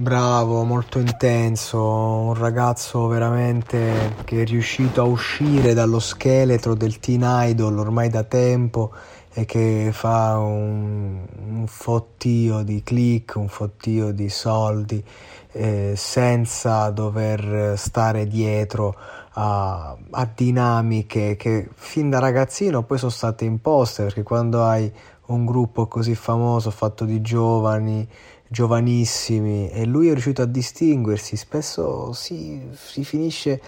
Bravo, molto intenso, un ragazzo veramente che è riuscito a uscire dallo scheletro del teen idol ormai da tempo e che fa un, un fottio di click, un fottio di soldi eh, senza dover stare dietro a, a dinamiche che fin da ragazzino poi sono state imposte perché quando hai un gruppo così famoso fatto di giovani giovanissimi e lui è riuscito a distinguersi, spesso si, si finisce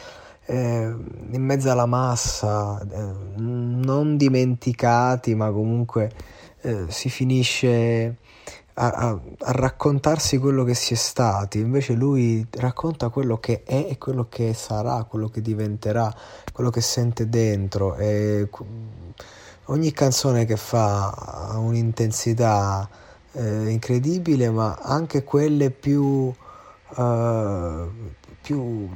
eh, in mezzo alla massa, eh, non dimenticati, ma comunque eh, si finisce a, a, a, raccontarsi quello che si è stati, invece lui racconta quello che è e quello che sarà, quello che diventerà, quello che sente dentro. E ogni canzone che fa ha un'intensità eh, incredibile, ma anche quelle più, eh, più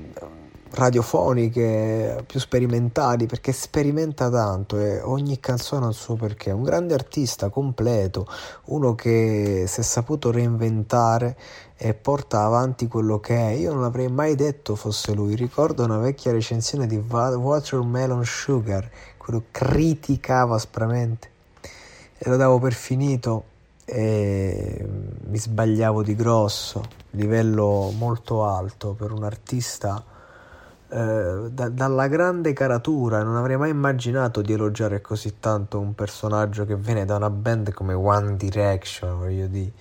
radiofoniche, più sperimentali, perché sperimenta tanto e ogni canzone ha il suo perché. Un grande artista completo, uno che si è saputo reinventare e porta avanti quello che è. Io non avrei mai detto fosse lui. Ricordo una vecchia recensione di Watermelon Sugar, quello criticava aspramente e lo davo per finito e mi sbagliavo di grosso, livello molto alto per un artista eh, da, dalla grande caratura, non avrei mai immaginato di elogiare così tanto un personaggio che viene da una band come One Direction, voglio dire.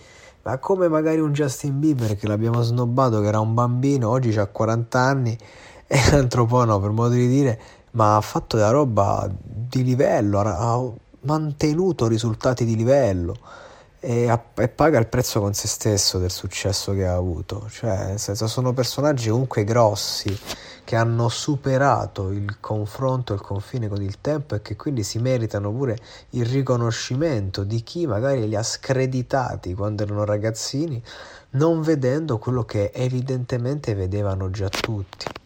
Ma come magari un Justin Bieber che l'abbiamo snobbato, che era un bambino, oggi ha 40 anni e l'altro po' no, per modo di dire, ma ha fatto della roba di livello, ha mantenuto risultati di livello e, e, paga il prezzo con se stesso del successo che ha avuto. Cioè, nel senso, sono personaggi comunque grossi che hanno superato il confronto il confine con il tempo e che quindi si meritano pure il riconoscimento di chi magari li ha screditati quando erano ragazzini, non vedendo quello che evidentemente vedevano già tutti.